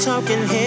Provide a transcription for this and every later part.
talking here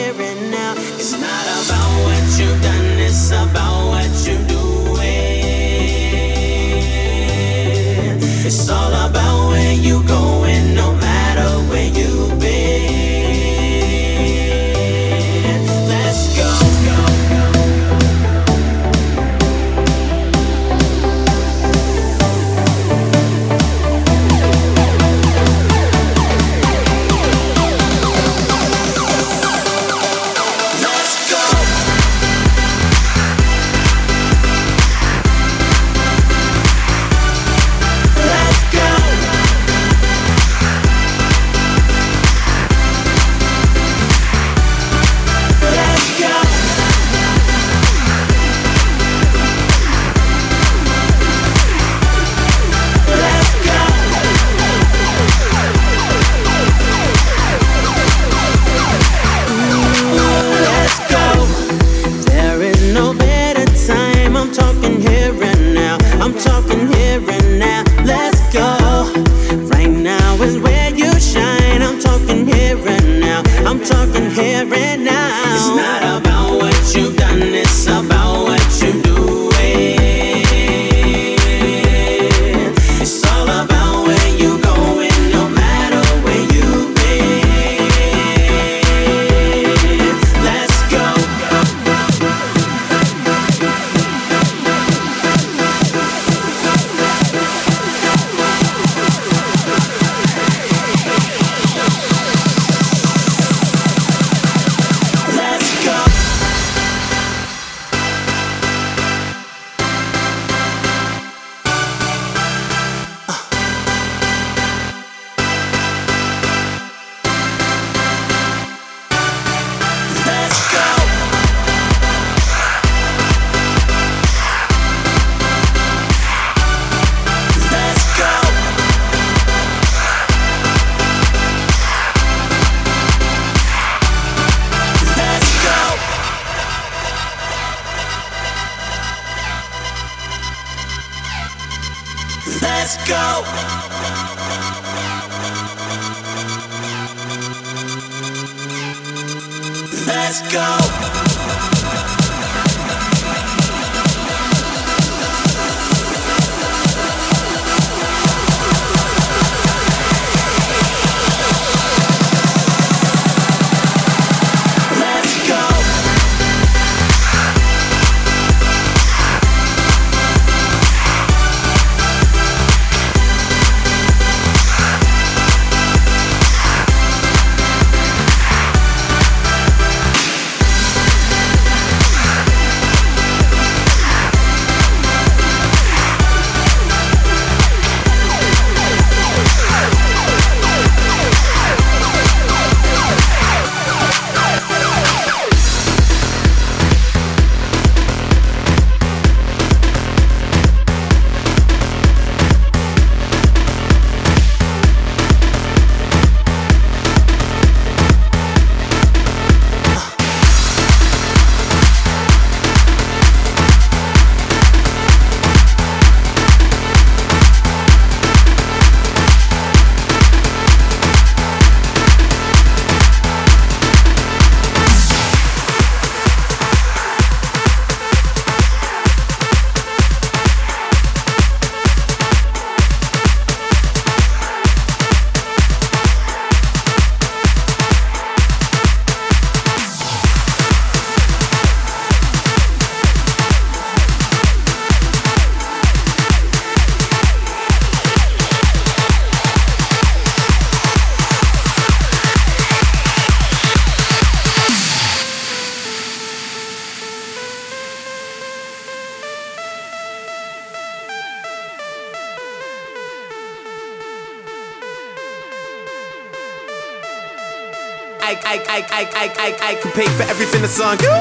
I, I, I, I, I, I, I can pay for everything that's on you.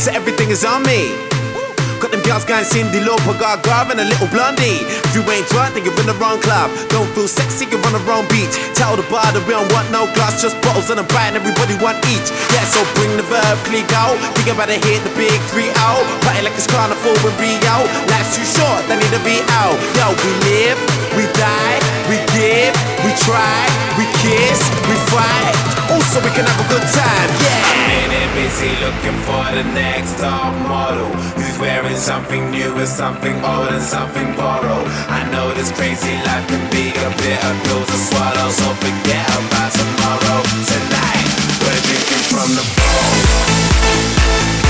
So everything is on me. Got them girls going Cyndi Lauper, Gaga, and a little blondie. If you ain't drunk, then you're in the wrong club. Don't feel sexy, you're on the wrong beach. Tell the bar that we don't want no glass, just bottles and a bite, and everybody want each. Yeah, so bring the verb, click out. Think about to hit the big three out. Party like it's carnival with Rio. Life's too short, they need to be out. Yo, we live, we die, we give, we try, we kiss, we fight. Also, we can have a good time, yeah. I'm in busy looking for the next top model who's wearing something new and something old and something borrowed. I know this crazy life can be a bit of pills to swallow, so forget about tomorrow. Tonight, we're drinking from the bowl.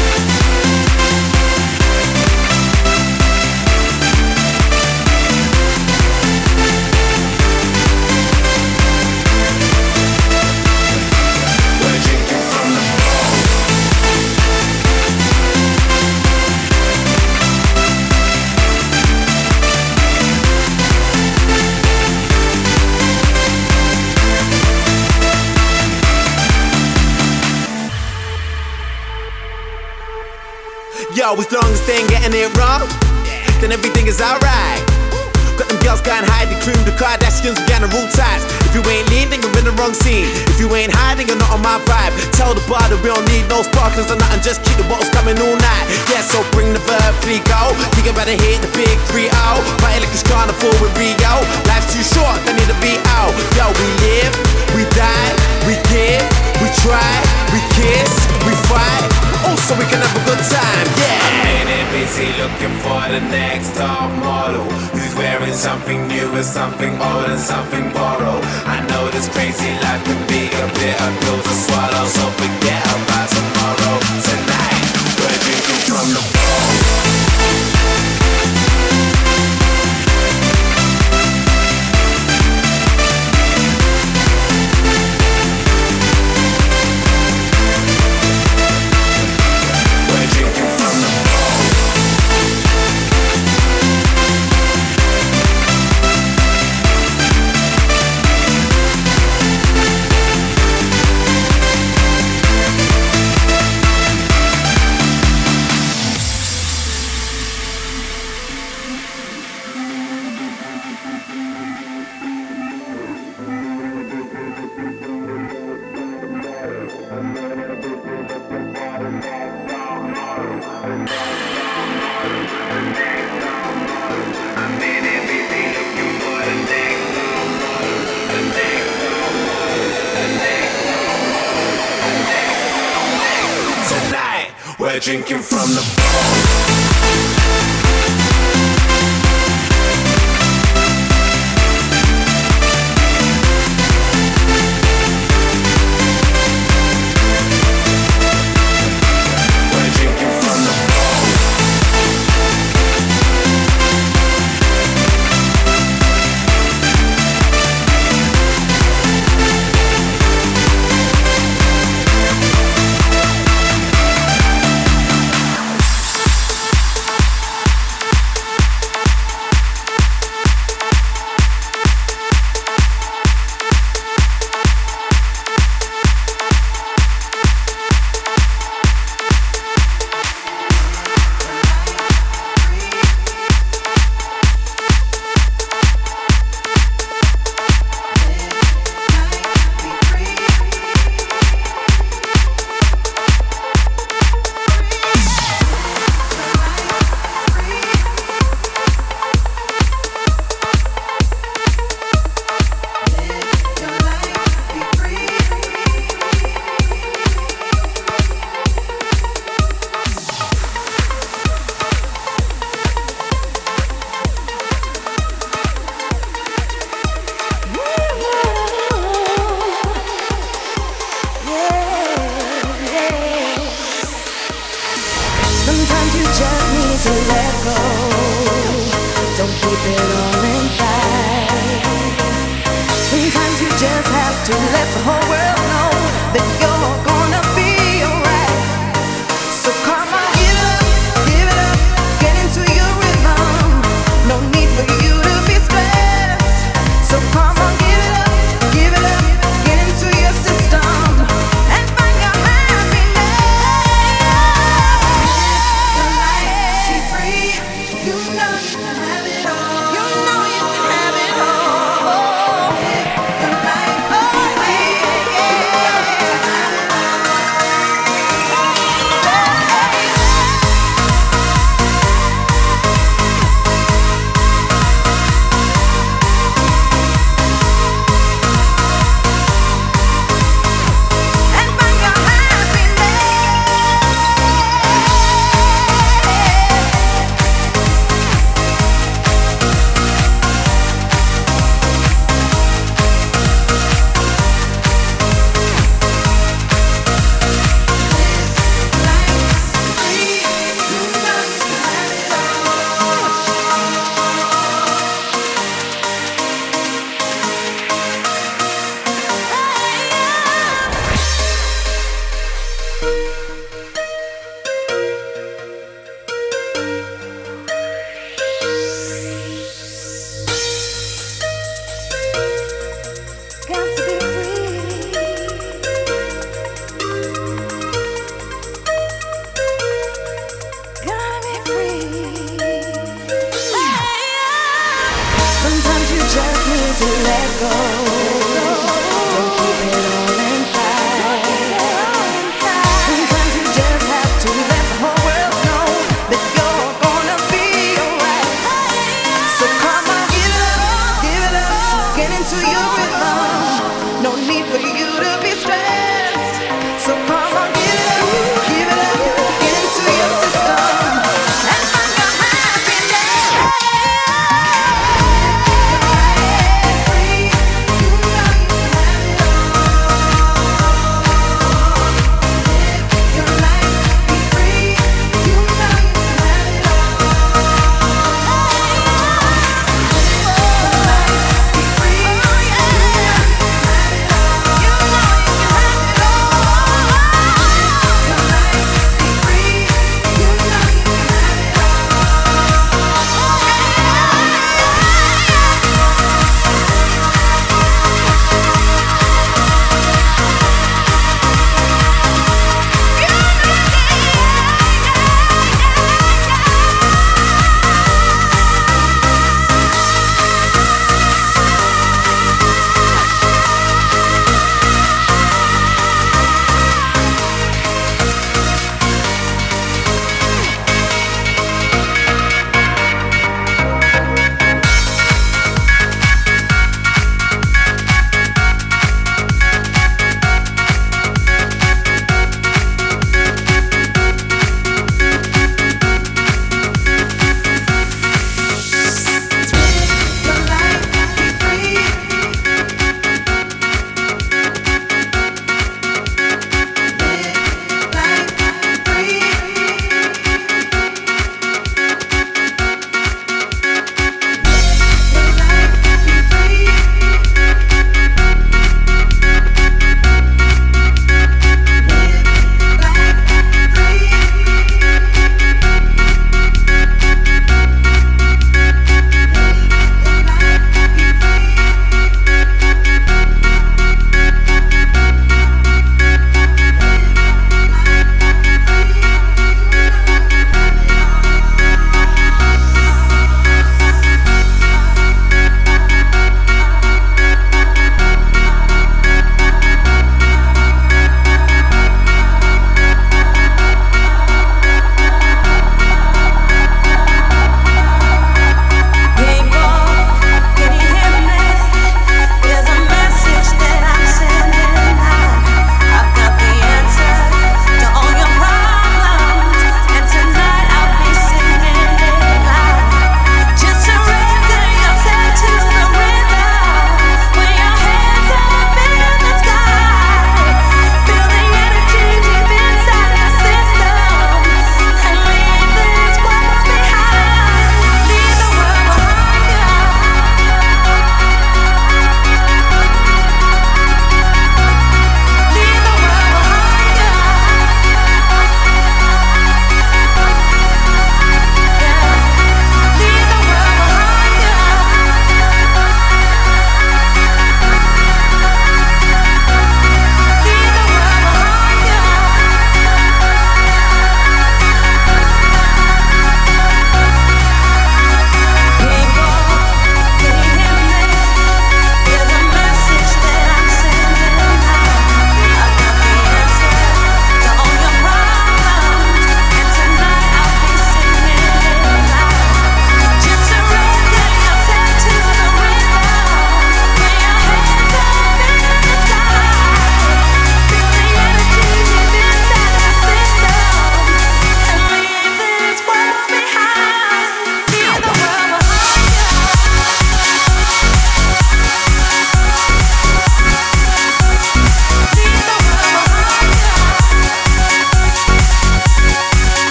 Yo, as long as they ain't getting it wrong, then everything is alright. Got them girls going hide the cream, the Kardashians, we got the rule ties. If you ain't lean, then you're in the wrong scene. If you ain't hiding, you're not on my vibe. Tell the bar that we don't need no sparklers or nothing, just keep the bottles coming all night. Yeah, so bring the verb, free go. Think about to hit the big 3 0. Party like it's carnival with Rio. Life's too short, they need to be out. Yo, we live, we die, we give, we try, we kiss, we fight. Also, we can have a good time, looking for the next top model who's wearing something new and something old and something borrowed. I know this crazy life can be a bit of pills to swallow, so forget about tomorrow. Tonight, we're drinking from the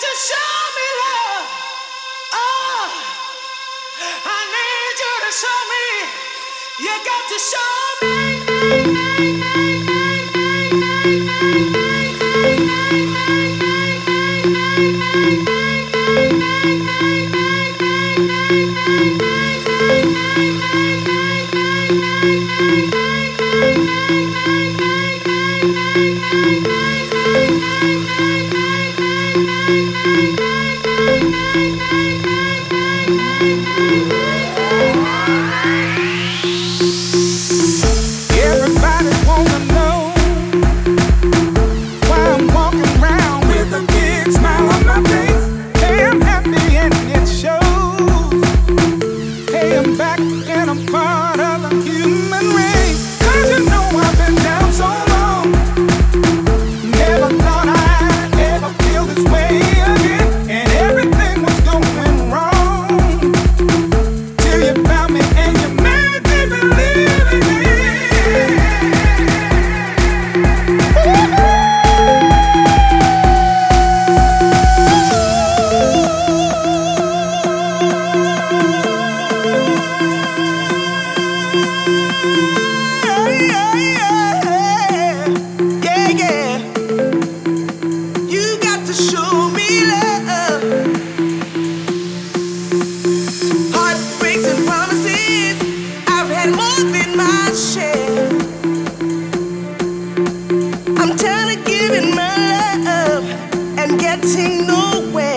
to show me. I'm getting nowhere.